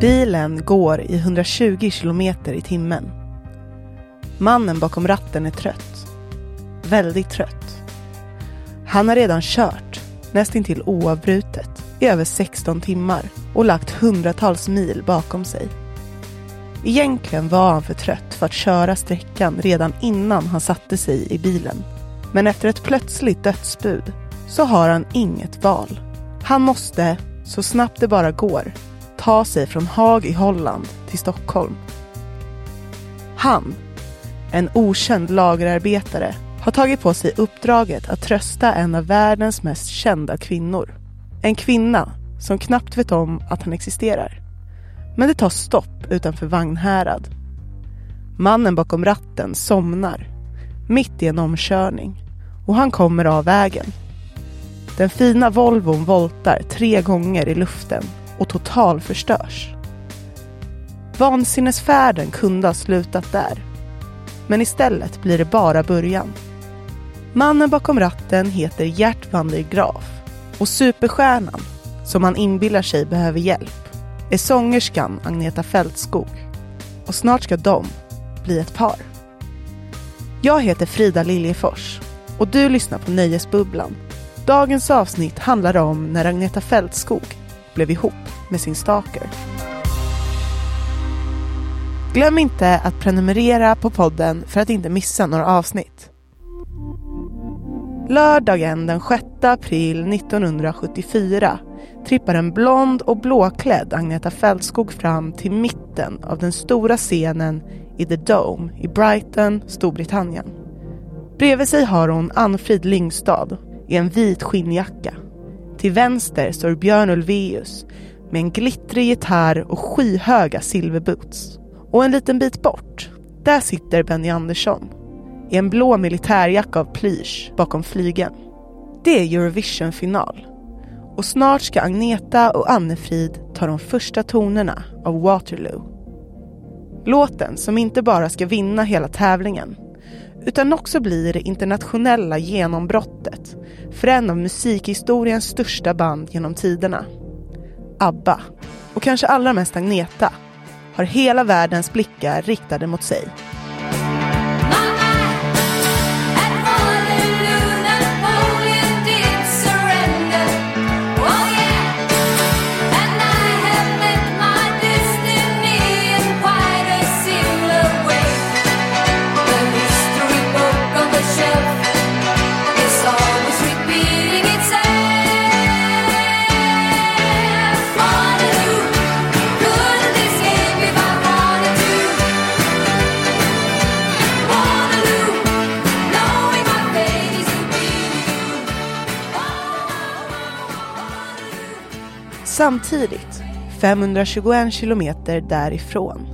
Bilen går i 120 kilometer i timmen. Mannen bakom ratten är trött. Väldigt trött. Han har redan kört, nästintill oavbrutet, i över 16 timmar och lagt hundratals mil bakom sig. Egentligen var han för trött för att köra sträckan redan innan han satte sig i bilen. Men efter ett plötsligt dödsbud så har han inget val. Han måste, så snabbt det bara går, ta sig från Haag i Holland till Stockholm. Han, en okänd lagerarbetare, har tagit på sig uppdraget att trösta en av världens mest kända kvinnor. En kvinna som knappt vet om att han existerar. Men det tar stopp utanför Vagnhärad. Mannen bakom ratten somnar mitt i en omkörning och han kommer av vägen. Den fina Volvon voltar tre gånger i luften och totalförstörs. Vansinnesfärden kunde ha slutat där. Men istället blir det bara början. Mannen bakom ratten heter Gert van der Graaf och superstjärnan, som han inbillar sig behöver hjälp, är sångerskan Agneta Fältskog. Och snart ska de bli ett par. Jag heter Frida Liljefors och du lyssnar på Nöjesbubblan. Dagens avsnitt handlar om när Agneta Fältskog blev ihop med sin stalker. Glöm inte att prenumerera på podden för att inte missa några avsnitt. Lördagen den 6 april 1974 trippar en blond och blåklädd Agneta Fältskog fram till mitten av den stora scenen i The Dome i Brighton, Storbritannien. Bredvid sig har hon Anfrid Lyngstad i en vit skinnjacka. Till vänster står Björn Ulvaeus med en glittrig gitarr och skyhöga silverboots. Och en liten bit bort, där sitter Benny Andersson i en blå militärjacka av plysch bakom flygeln. Det är Eurovision-final. Och snart ska Agneta och Annefrid ta de första tonerna av Waterloo. Låten som inte bara ska vinna hela tävlingen utan också blir det internationella genombrottet för en av musikhistoriens största band genom tiderna. ABBA, och kanske allra mest Agneta, har hela världens blickar riktade mot sig. Samtidigt, 521 kilometer därifrån,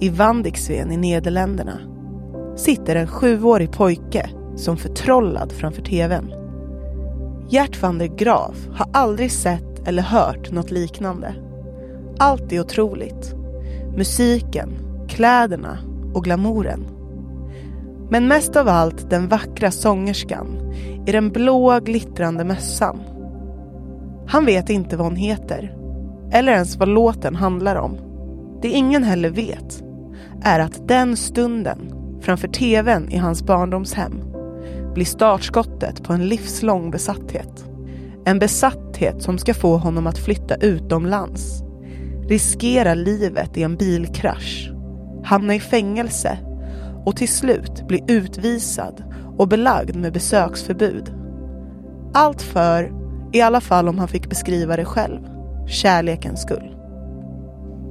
i Vandiksveen i Nederländerna, sitter en sjuårig pojke som förtrollad framför tvn. Gert van der Graaf har aldrig sett eller hört något liknande. Allt är otroligt. Musiken, kläderna och glamouren. Men mest av allt den vackra sångerskan i den blåa glittrande mössan han vet inte vad hon heter. Eller ens vad låten handlar om. Det ingen heller vet är att den stunden framför tvn i hans barndomshem blir startskottet på en livslång besatthet. En besatthet som ska få honom att flytta utomlands, riskera livet i en bilkrasch, hamna i fängelse och till slut bli utvisad och belagd med besöksförbud. Allt för, i alla fall om han fick beskriva det själv, kärlekens skull.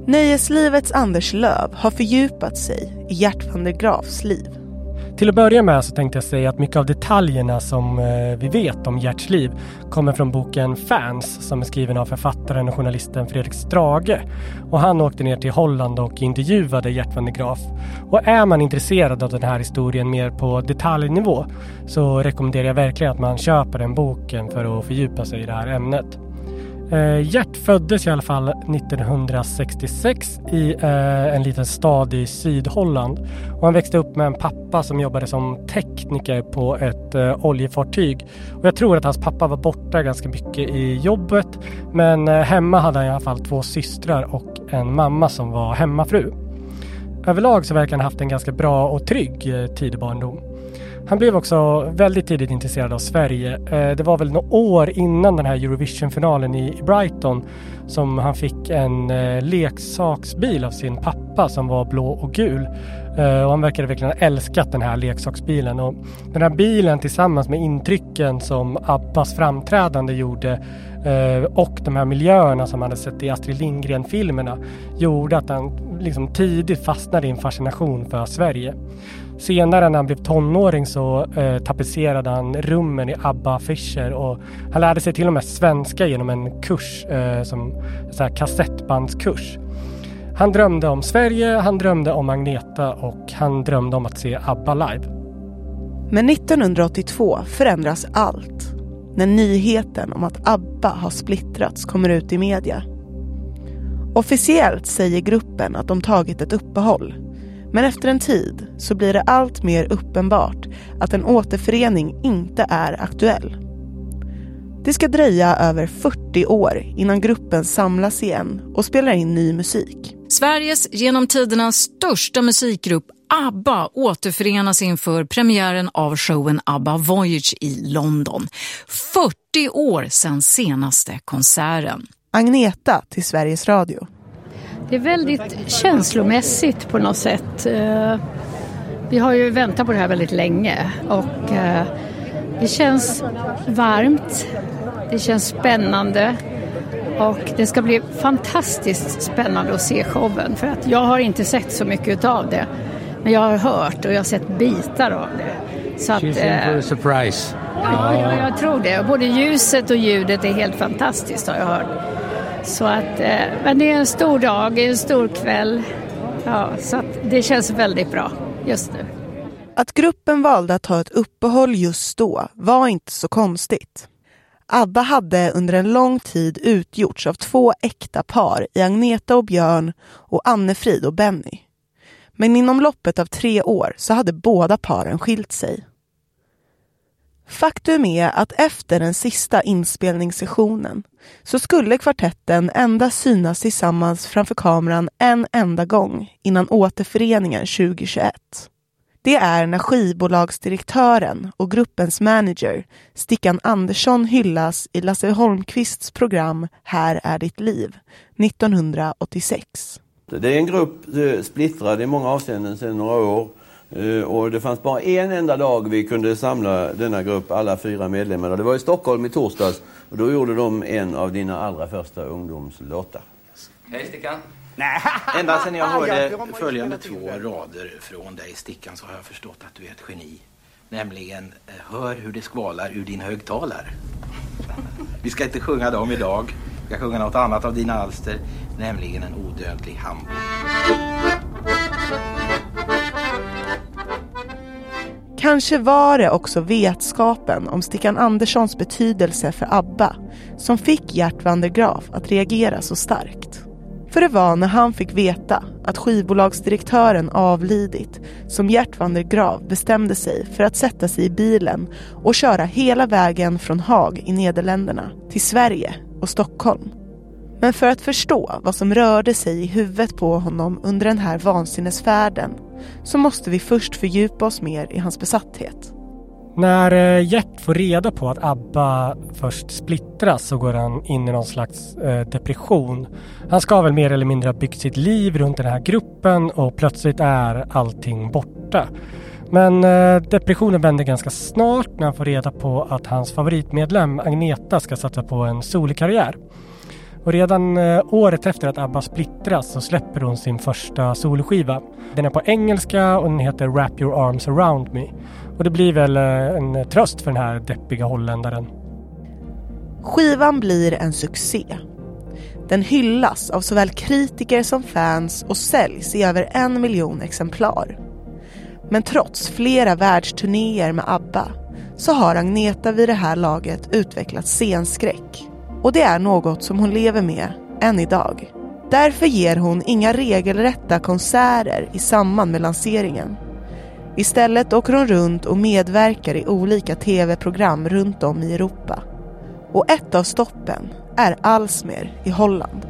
Nöjeslivets Anders Löv har fördjupat sig i Gert van der Graafs liv. Till att börja med så tänkte jag säga att mycket av detaljerna som eh, vi vet om Gerts liv kommer från boken Fans som är skriven av författaren och journalisten Fredrik Strage. Och han åkte ner till Holland och intervjuade Gert van der Graaf. Och är man intresserad av den här historien mer på detaljnivå så rekommenderar jag verkligen att man köper den boken för att fördjupa sig i det här ämnet. Eh, Gert föddes i alla fall 1966 i eh, en liten stad i Sydholland. Och han växte upp med en pappa som jobbade som tekniker på ett eh, oljefartyg. Och jag tror att hans pappa var borta ganska mycket i jobbet. Men eh, hemma hade han i alla fall två systrar och en mamma som var hemmafru. Överlag så verkar han ha haft en ganska bra och trygg eh, tidig barndom. Han blev också väldigt tidigt intresserad av Sverige. Eh, det var väl några år innan den här Eurovision-finalen i Brighton som han fick en eh, leksaksbil av sin pappa som var blå och gul. Eh, och han verkade verkligen ha älskat den här leksaksbilen. Och den här bilen tillsammans med intrycken som Abbas framträdande gjorde och de här miljöerna som han hade sett i Astrid Lindgren-filmerna gjorde att han liksom tidigt fastnade i en fascination för Sverige. Senare när han blev tonåring så eh, tapetserade han rummen i ABBA-affischer och han lärde sig till och med svenska genom en kurs, eh, som så här kassettbandskurs. Han drömde om Sverige, han drömde om Agneta och han drömde om att se ABBA live. Men 1982 förändras allt när nyheten om att ABBA har splittrats kommer ut i media. Officiellt säger gruppen att de tagit ett uppehåll men efter en tid så blir det allt mer uppenbart att en återförening inte är aktuell. Det ska dröja över 40 år innan gruppen samlas igen och spelar in ny musik. Sveriges genom tiderna största musikgrupp ABBA återförenas inför premiären av showen ABBA Voyage i London. 40 år sedan senaste konserten. Agneta till Sveriges Radio. Det är väldigt känslomässigt på något sätt. Eh, vi har ju väntat på det här väldigt länge och eh, det känns varmt, det känns spännande och det ska bli fantastiskt spännande att se showen för att jag har inte sett så mycket av det. Men jag har hört och jag har sett bitar av det. Så att, She's in a surprise. Ja, ja, jag tror det. Både ljuset och ljudet är helt fantastiskt har jag hört. Så att, eh, men det är en stor dag, en stor kväll. Ja, så att det känns väldigt bra just nu. Att gruppen valde att ta ett uppehåll just då var inte så konstigt. ABBA hade under en lång tid utgjorts av två äkta par i Agneta och Björn och Annefrid och Benny. Men inom loppet av tre år så hade båda paren skilt sig. Faktum är att efter den sista inspelningssessionen så skulle kvartetten endast synas tillsammans framför kameran en enda gång innan återföreningen 2021. Det är när skivbolagsdirektören och gruppens manager Stickan Andersson hyllas i Lasse Holmqvists program Här är ditt liv 1986. Det är en grupp eh, splittrad i många avseenden sedan några år. Eh, och det fanns bara en enda dag vi kunde samla denna grupp, alla fyra medlemmar. Det var i Stockholm i torsdags. Och då gjorde de en av dina allra första ungdomslåtar. Hej Stickan! Nej. Ända sedan jag hörde följande två rader från dig Stickan så har jag förstått att du är ett geni. Nämligen, eh, hör hur det skvalar ur din högtalare. Vi ska inte sjunga dem idag. Vi ska sjunga något annat av dina alster, nämligen en odödlig hambo. Kanske var det också vetskapen om Stickan Anderssons betydelse för ABBA som fick Gert van der Graaf att reagera så starkt. För det var när han fick veta att skivbolagsdirektören avlidit som Gert van der Graaf bestämde sig för att sätta sig i bilen och köra hela vägen från Haag i Nederländerna till Sverige och Stockholm. Men för att förstå vad som rörde sig i huvudet på honom under den här vansinnesfärden så måste vi först fördjupa oss mer i hans besatthet. När eh, Gert får reda på att ABBA först splittras så går han in i någon slags eh, depression. Han ska väl mer eller mindre ha byggt sitt liv runt den här gruppen och plötsligt är allting borta. Men eh, depressionen vänder ganska snart när han får reda på att hans favoritmedlem Agneta ska satsa på en solokarriär. Och redan eh, året efter att ABBA splittras så släpper hon sin första soloskiva. Den är på engelska och den heter Wrap your arms around me. Och det blir väl eh, en tröst för den här deppiga holländaren. Skivan blir en succé. Den hyllas av såväl kritiker som fans och säljs i över en miljon exemplar. Men trots flera världsturnéer med ABBA så har Agneta vid det här laget utvecklat scenskräck. Och det är något som hon lever med än idag. Därför ger hon inga regelrätta konserter i samband med lanseringen. Istället åker hon runt och medverkar i olika tv-program runt om i Europa. Och ett av stoppen är Alsmer i Holland.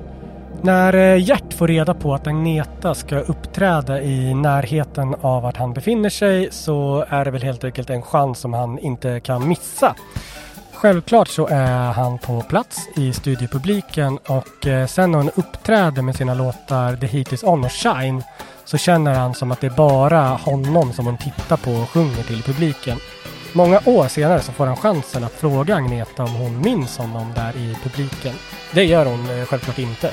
När eh, Gert får reda på att Agneta ska uppträda i närheten av att han befinner sig så är det väl helt enkelt en chans som han inte kan missa. Självklart så är han på plats i studiopubliken och eh, sen när hon uppträder med sina låtar The Heat Is On och Shine så känner han som att det är bara honom som hon tittar på och sjunger till publiken. Många år senare så får han chansen att fråga Agneta om hon minns honom där i publiken. Det gör hon eh, självklart inte.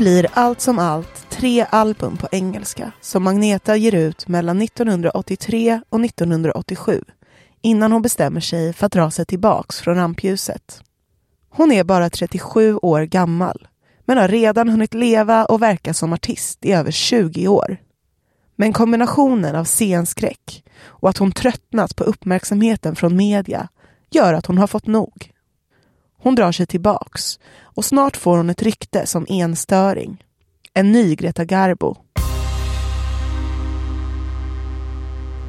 Blir allt som allt tre album på engelska som Magneta ger ut mellan 1983 och 1987 innan hon bestämmer sig för att dra sig tillbaks från rampljuset. Hon är bara 37 år gammal men har redan hunnit leva och verka som artist i över 20 år. Men kombinationen av scenskräck och att hon tröttnat på uppmärksamheten från media gör att hon har fått nog. Hon drar sig tillbaks och snart får hon ett rykte som enstöring. En ny Greta Garbo.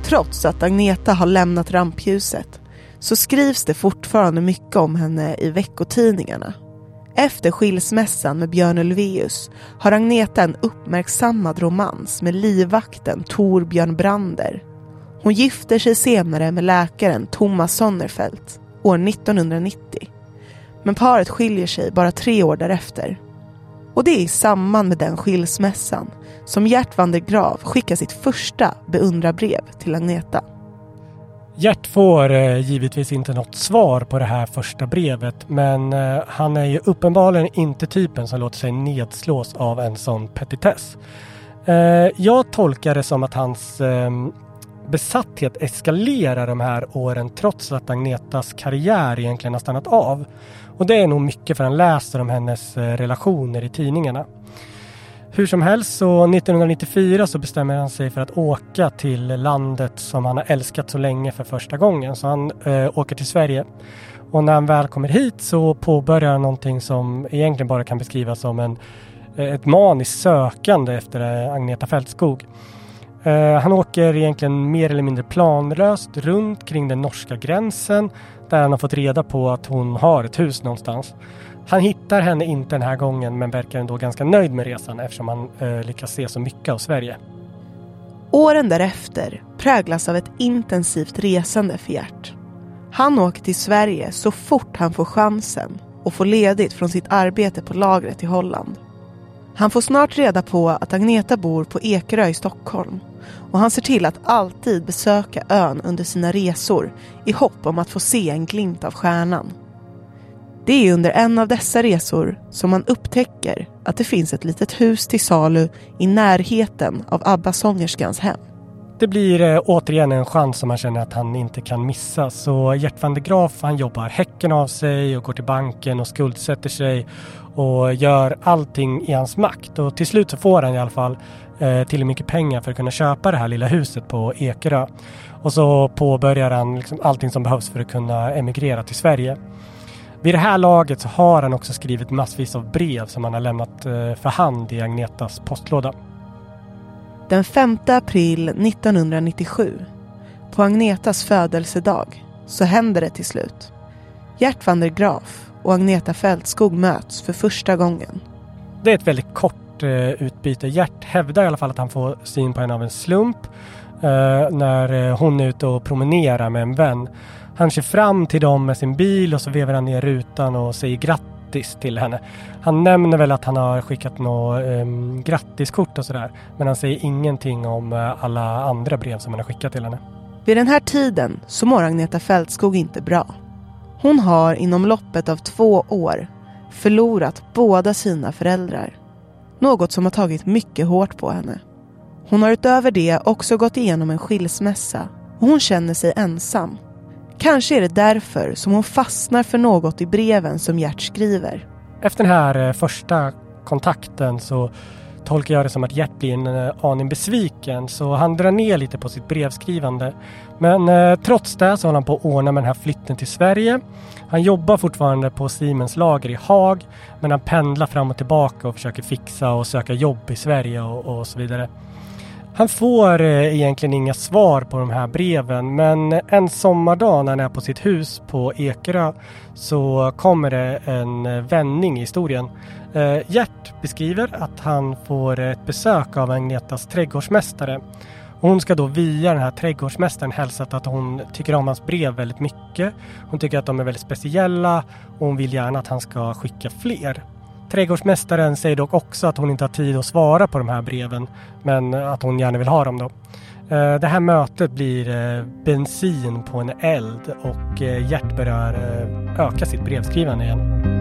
Trots att Agneta har lämnat rampljuset så skrivs det fortfarande mycket om henne i veckotidningarna. Efter skilsmässan med Björn Ulvaeus har Agneta en uppmärksammad romans med livvakten Torbjörn Brander. Hon gifter sig senare med läkaren Thomas Sonnerfeldt år 1990. Men paret skiljer sig bara tre år därefter. Och det är i samband med den skilsmässan som Gert van der Graaf skickar sitt första beundrarbrev till Agneta. Gert får eh, givetvis inte något svar på det här första brevet men eh, han är ju uppenbarligen inte typen som låter sig nedslås av en sån petitess. Eh, jag tolkar det som att hans ehm, besatthet eskalerar de här åren trots att Agnetas karriär egentligen har stannat av. Och det är nog mycket för han läser om hennes eh, relationer i tidningarna. Hur som helst så 1994 så bestämmer han sig för att åka till landet som han har älskat så länge för första gången. Så han eh, åker till Sverige. Och när han väl kommer hit så påbörjar han någonting som egentligen bara kan beskrivas som en, eh, ett maniskt sökande efter eh, Agneta Fältskog. Eh, han åker egentligen mer eller mindre planlöst runt kring den norska gränsen där han har fått reda på att hon har ett hus någonstans. Han hittar henne inte den här gången men verkar ändå ganska nöjd med resan eftersom han eh, lyckas se så mycket av Sverige. Åren därefter präglas av ett intensivt resande för Gert. Han åker till Sverige så fort han får chansen och får ledigt från sitt arbete på lagret i Holland. Han får snart reda på att Agneta bor på Ekerö i Stockholm och han ser till att alltid besöka ön under sina resor i hopp om att få se en glimt av stjärnan. Det är under en av dessa resor som man upptäcker att det finns ett litet hus till salu i närheten av ABBA-sångerskans hem. Det blir eh, återigen en chans som han känner att han inte kan missa. Så Gert van der Graaf han jobbar häcken av sig och går till banken och skuldsätter sig och gör allting i hans makt. Och till slut så får han i alla fall eh, tillräckligt mycket pengar för att kunna köpa det här lilla huset på Ekerö. Och så påbörjar han liksom allting som behövs för att kunna emigrera till Sverige. Vid det här laget så har han också skrivit massvis av brev som han har lämnat eh, för hand i Agnetas postlåda. Den 5 april 1997, på Agnetas födelsedag, så händer det till slut. Gert van der Graaf och Agneta Fältskog möts för första gången. Det är ett väldigt kort Eh, hjärtutbyte. Hjärt hävdar i alla fall att han får syn på henne av en slump eh, när eh, hon är ute och promenerar med en vän. Han kör fram till dem med sin bil och så vevar han ner rutan och säger grattis till henne. Han nämner väl att han har skickat något um, grattiskort och sådär. Men han säger ingenting om eh, alla andra brev som han har skickat till henne. Vid den här tiden så mår Agneta Fältskog inte bra. Hon har inom loppet av två år förlorat båda sina föräldrar. Något som har tagit mycket hårt på henne. Hon har utöver det också gått igenom en skilsmässa och hon känner sig ensam. Kanske är det därför som hon fastnar för något i breven som Gert skriver. Efter den här eh, första kontakten så tolkar jag det som att Gert blir en eh, aning besviken så han drar ner lite på sitt brevskrivande. Men eh, trots det så håller han på att ordna med den här flytten till Sverige. Han jobbar fortfarande på Siemens lager i Haag men han pendlar fram och tillbaka och försöker fixa och söka jobb i Sverige och, och så vidare. Han får eh, egentligen inga svar på de här breven men en sommardag när han är på sitt hus på Ekerö så kommer det en eh, vändning i historien. Eh, Gert beskriver att han får ett besök av Agnetas trädgårdsmästare. Hon ska då via den här trädgårdsmästaren hälsa att hon tycker om hans brev väldigt mycket. Hon tycker att de är väldigt speciella och hon vill gärna att han ska skicka fler. Trädgårdsmästaren säger dock också att hon inte har tid att svara på de här breven men att hon gärna vill ha dem då. Eh, det här mötet blir eh, bensin på en eld och Gert börjar öka sitt brevskrivande igen.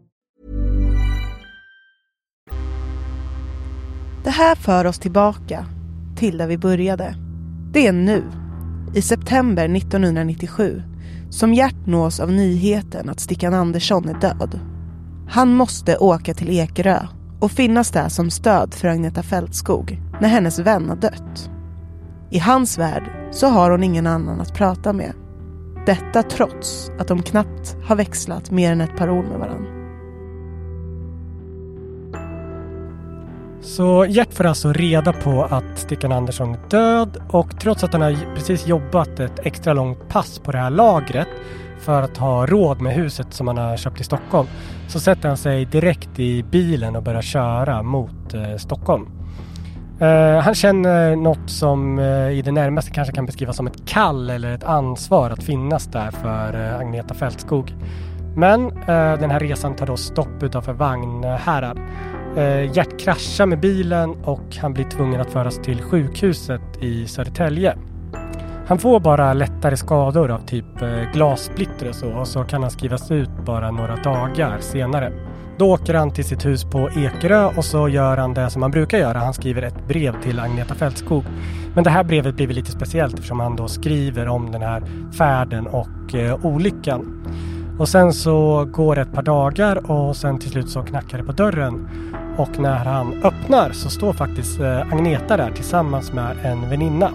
Det här för oss tillbaka till där vi började. Det är nu, i september 1997, som Gert nås av nyheten att Stickan Andersson är död. Han måste åka till Ekerö och finnas där som stöd för Agneta Fältskog när hennes vän har dött. I hans värld så har hon ingen annan att prata med. Detta trots att de knappt har växlat mer än ett par ord med varandra. Så Gert får alltså reda på att Stickan Andersson är död och trots att han har precis jobbat ett extra långt pass på det här lagret för att ha råd med huset som han har köpt i Stockholm så sätter han sig direkt i bilen och börjar köra mot eh, Stockholm. Eh, han känner något som eh, i det närmaste kanske kan beskrivas som ett kall eller ett ansvar att finnas där för eh, Agneta Fältskog. Men eh, den här resan tar då stopp utanför Vagnhärad Eh, Gert kraschar med bilen och han blir tvungen att föras till sjukhuset i Södertälje. Han får bara lättare skador av typ eh, glassplitter och så och så kan han skrivas ut bara några dagar senare. Då åker han till sitt hus på Ekerö och så gör han det som han brukar göra. Han skriver ett brev till Agneta Fältskog. Men det här brevet blir lite speciellt eftersom han då skriver om den här färden och eh, olyckan. Och sen så går det ett par dagar och sen till slut så knackar det på dörren. Och när han öppnar så står faktiskt eh, Agneta där tillsammans med en väninna.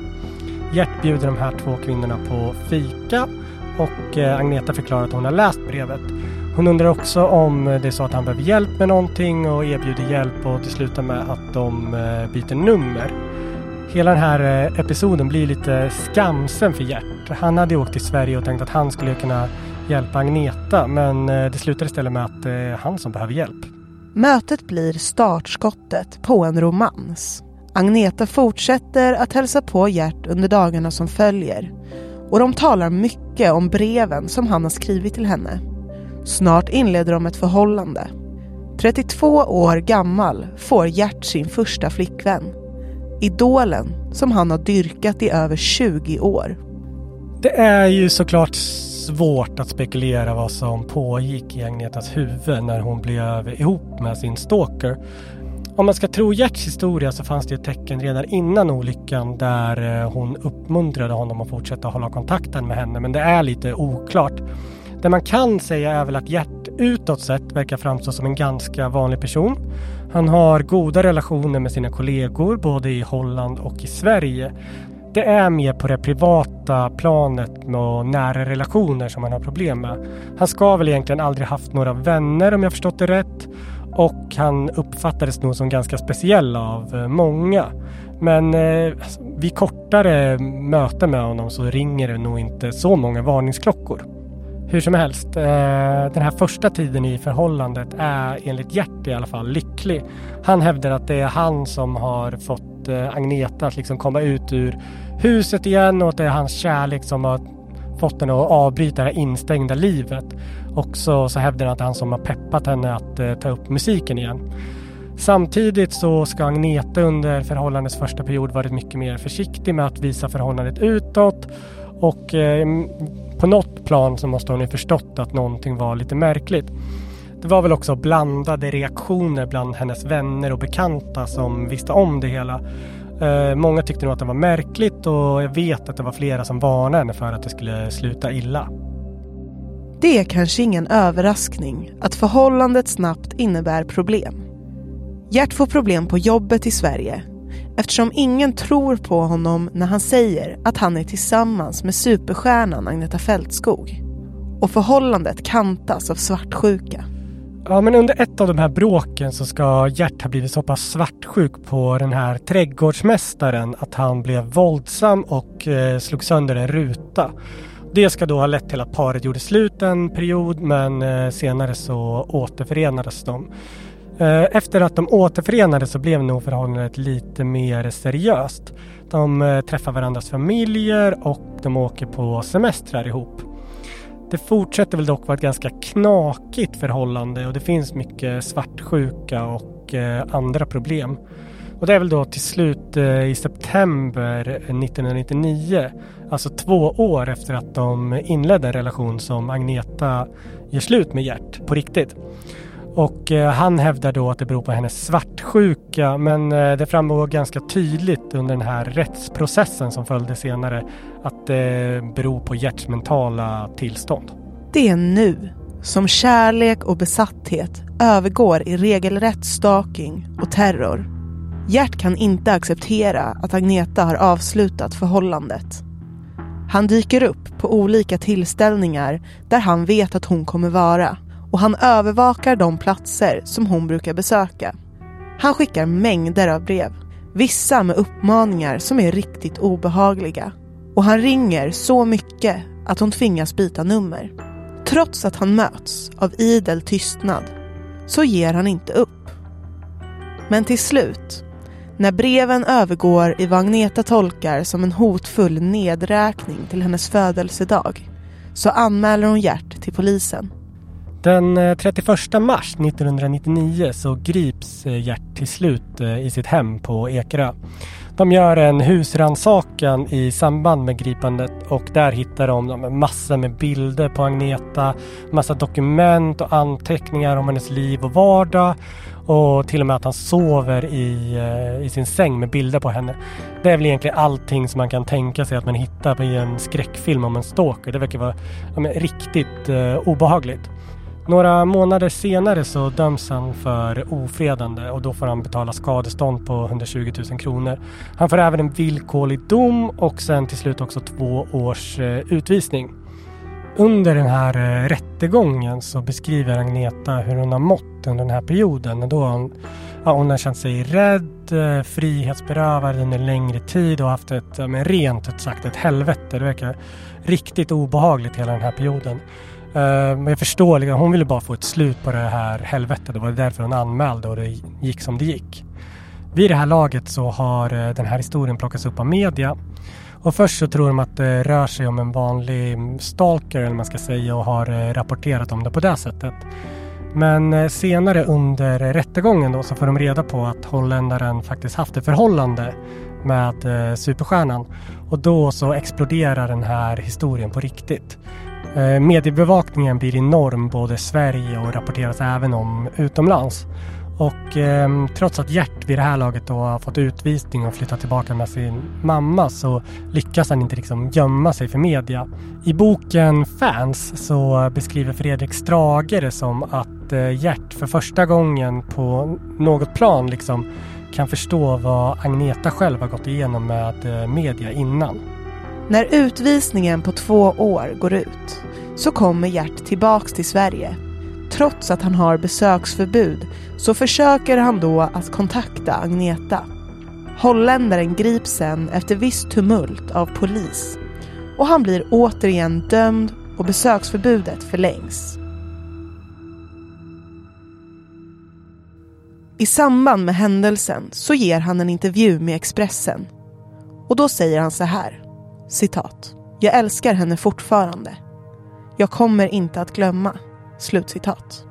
Gert bjuder de här två kvinnorna på fika och eh, Agneta förklarar att hon har läst brevet. Hon undrar också om det är så att han behöver hjälp med någonting och erbjuder hjälp och det slutar med att de eh, byter nummer. Hela den här episoden blir lite skamsen för Gert. Han hade åkt till Sverige och tänkt att han skulle kunna hjälpa Agneta men det slutar istället med att det är han som behöver hjälp. Mötet blir startskottet på en romans. Agneta fortsätter att hälsa på Gert under dagarna som följer och de talar mycket om breven som han har skrivit till henne. Snart inleder de ett förhållande. 32 år gammal får Gert sin första flickvän. Idolen som han har dyrkat i över 20 år. Det är ju såklart svårt att spekulera vad som pågick i Agnetas huvud när hon blev ihop med sin stalker. Om man ska tro Gerts historia så fanns det ett tecken redan innan olyckan där eh, hon uppmuntrade honom att fortsätta hålla kontakten med henne men det är lite oklart. Det man kan säga är väl att Gert utåt sett verkar framstå som en ganska vanlig person. Han har goda relationer med sina kollegor både i Holland och i Sverige det är mer på det privata planet och nära relationer som han har problem med. Han ska väl egentligen aldrig haft några vänner om jag förstått det rätt. Och han uppfattades nog som ganska speciell av eh, många. Men eh, alltså, vid kortare möten med honom så ringer det nog inte så många varningsklockor. Hur som helst, eh, den här första tiden i förhållandet är enligt Gert i alla fall lycklig. Han hävdar att det är han som har fått Eh, Agneta att liksom komma ut ur huset igen och att det är hans kärlek som har fått henne att avbryta det här instängda livet. Och så hävdar han att det är han som har peppat henne att eh, ta upp musiken igen. Samtidigt så ska Agneta under förhållandets första period varit mycket mer försiktig med att visa förhållandet utåt och eh, på något plan så måste hon ju förstått att någonting var lite märkligt. Det var väl också blandade reaktioner bland hennes vänner och bekanta som visste om det hela. Eh, många tyckte nog att det var märkligt och jag vet att det var flera som varnade henne för att det skulle sluta illa. Det är kanske ingen överraskning att förhållandet snabbt innebär problem. Gert får problem på jobbet i Sverige eftersom ingen tror på honom när han säger att han är tillsammans med superstjärnan Agneta Fältskog. Och förhållandet kantas av svartsjuka. Ja, men under ett av de här bråken så ska Gert ha blivit så pass svartsjuk på den här trädgårdsmästaren att han blev våldsam och eh, slog sönder en ruta. Det ska då ha lett till att paret gjorde slut en period men eh, senare så återförenades de. Eh, efter att de återförenades så blev nog förhållandet lite mer seriöst. De eh, träffar varandras familjer och de åker på semestrar ihop. Det fortsätter väl dock vara ett ganska knakigt förhållande och det finns mycket svartsjuka och eh, andra problem. Och det är väl då till slut eh, i september eh, 1999, alltså två år efter att de inledde en relation som Agneta gör slut med Gert på riktigt. Och eh, han hävdar då att det beror på hennes svartsjuka men eh, det framgår ganska tydligt under den här rättsprocessen som följde senare att det beror på Gerts mentala tillstånd. Det är nu som kärlek och besatthet övergår i regelrätt stalking och terror. Gert kan inte acceptera att Agneta har avslutat förhållandet. Han dyker upp på olika tillställningar där han vet att hon kommer vara och han övervakar de platser som hon brukar besöka. Han skickar mängder av brev, vissa med uppmaningar som är riktigt obehagliga. Och han ringer så mycket att hon tvingas byta nummer. Trots att han möts av idel tystnad så ger han inte upp. Men till slut, när breven övergår i vad Agneta tolkar som en hotfull nedräkning till hennes födelsedag så anmäler hon Gert till polisen. Den eh, 31 mars 1999 så grips eh, Gert till slut eh, i sitt hem på Ekerö. De gör en husransakan i samband med gripandet och där hittar de massor med bilder på Agneta, massa dokument och anteckningar om hennes liv och vardag och till och med att han sover i, i sin säng med bilder på henne. Det är väl egentligen allting som man kan tänka sig att man hittar i en skräckfilm om en stalker. Det verkar vara ja, riktigt eh, obehagligt. Några månader senare så döms han för ofredande och då får han betala skadestånd på 120 000 kronor. Han får även en villkorlig dom och sen till slut också två års eh, utvisning. Under den här eh, rättegången så beskriver Agneta hur hon har mått under den här perioden. Då hon, ja, hon har känt sig rädd, eh, frihetsberövad under längre tid och haft ett, men rent ut sagt ett helvete. Det verkar riktigt obehagligt hela den här perioden. Eh, men jag förstår, liksom, hon ville bara få ett slut på det här helvetet. Det var därför hon anmälde och det gick som det gick. Vid det här laget så har eh, den här historien plockats upp av media. Och först så tror de att det rör sig om en vanlig stalker eller man ska säga och har eh, rapporterat om det på det sättet. Men senare under rättegången då så får de reda på att holländaren faktiskt haft ett förhållande med superstjärnan. Och då så exploderar den här historien på riktigt. Eh, mediebevakningen blir enorm både i Sverige och rapporteras även om utomlands. Och eh, trots att Gert vid det här laget då har fått utvisning och flyttat tillbaka med sin mamma så lyckas han inte liksom gömma sig för media. I boken Fans så beskriver Fredrik Strage det som att eh, Gert för första gången på något plan liksom kan förstå vad Agneta själv har gått igenom med eh, media innan. När utvisningen på två år går ut så kommer Gert tillbaks till Sverige. Trots att han har besöksförbud så försöker han då att kontakta Agneta. Holländaren grips sen efter visst tumult av polis och han blir återigen dömd och besöksförbudet förlängs. I samband med händelsen så ger han en intervju med Expressen och då säger han så här, citat. Jag älskar henne fortfarande. Jag kommer inte att glömma. Slutcitat.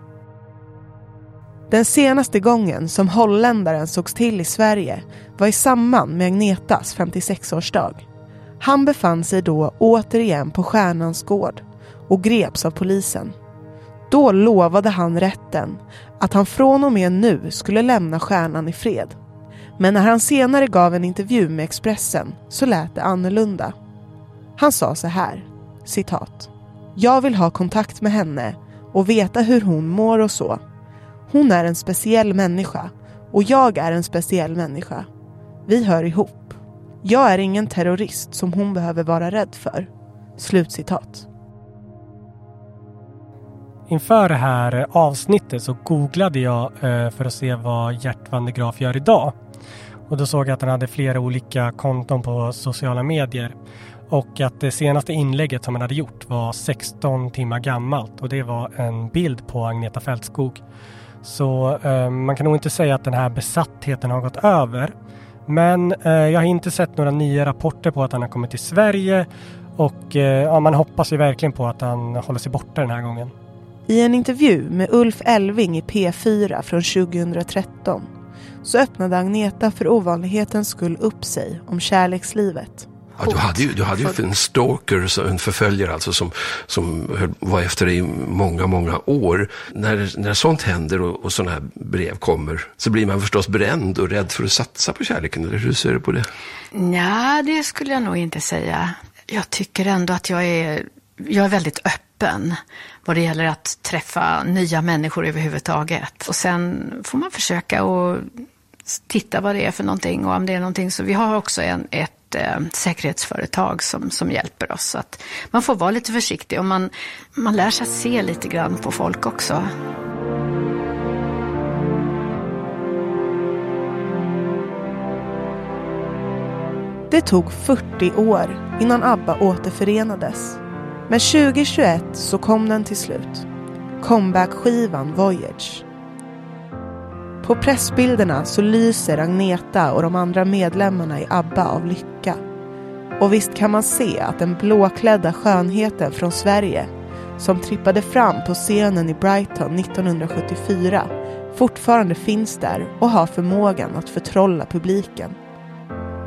Den senaste gången som holländaren sågs till i Sverige var i samband med Agnetas 56-årsdag. Han befann sig då återigen på Stjärnans gård och greps av polisen. Då lovade han rätten att han från och med nu skulle lämna Stjärnan i fred. Men när han senare gav en intervju med Expressen så lät det annorlunda. Han sa så här, citat. Jag vill ha kontakt med henne och veta hur hon mår och så. Hon är en speciell människa och jag är en speciell människa. Vi hör ihop. Jag är ingen terrorist som hon behöver vara rädd för. Slutcitat. Inför det här avsnittet så googlade jag eh, för att se vad Gert van de Graaf gör idag. Och då såg jag att han hade flera olika konton på sociala medier. Och att det senaste inlägget som han hade gjort var 16 timmar gammalt och det var en bild på Agneta Fältskog. Så eh, man kan nog inte säga att den här besattheten har gått över. Men eh, jag har inte sett några nya rapporter på att han har kommit till Sverige och eh, ja, man hoppas ju verkligen på att han håller sig borta den här gången. I en intervju med Ulf Elving i P4 från 2013 så öppnade Agneta för ovanlighetens skull upp sig om kärlekslivet. Ja, du hade ju, du hade ju en stalker, en förföljare alltså som, som var efter dig i många, många år. När, när sånt händer och, och sådana här brev kommer så blir man förstås bränd och rädd för att satsa på kärleken, eller hur ser du på det? Ja, det skulle jag nog inte säga. Jag tycker ändå att jag är, jag är väldigt öppen vad det gäller att träffa nya människor överhuvudtaget. Och sen får man försöka och titta vad det är för någonting och om det är någonting. Så vi har också en, ett eh, säkerhetsföretag som, som hjälper oss. Så att man får vara lite försiktig och man, man lär sig att se lite grann på folk också. Det tog 40 år innan ABBA återförenades. Men 2021 så kom den till slut. Comeback-skivan Voyage. På pressbilderna så lyser Agneta och de andra medlemmarna i ABBA av lycka. Och visst kan man se att den blåklädda skönheten från Sverige som trippade fram på scenen i Brighton 1974 fortfarande finns där och har förmågan att förtrolla publiken.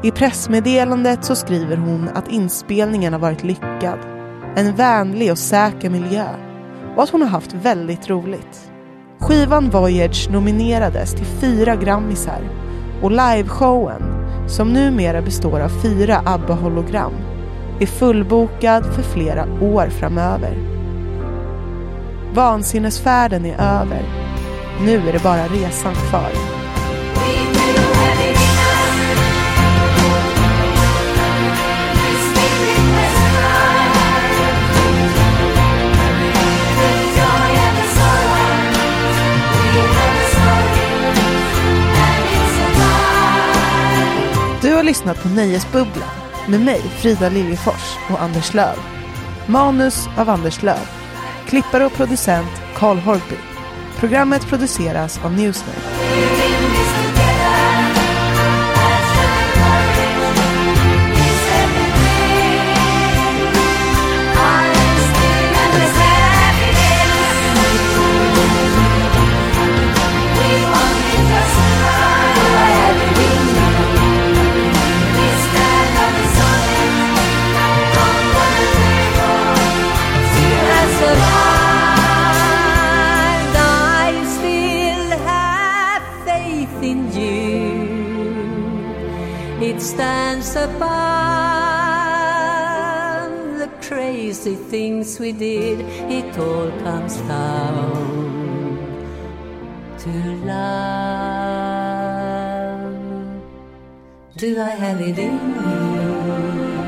I pressmeddelandet så skriver hon att inspelningen har varit lyckad, en vänlig och säker miljö och att hon har haft väldigt roligt. Skivan Voyage nominerades till fyra Grammisar och liveshowen, som numera består av fyra ABBA-hologram, är fullbokad för flera år framöver. Vansinnesfärden är över. Nu är det bara resan kvar. Lyssnat på Nöjesbubblan med mig, Frida Liljefors och Anders Löv. Manus av Anders Löv. Klippare och producent Karl Horby. Programmet produceras av Newsnet. Things we did. It all comes down to love. Do I have it in me?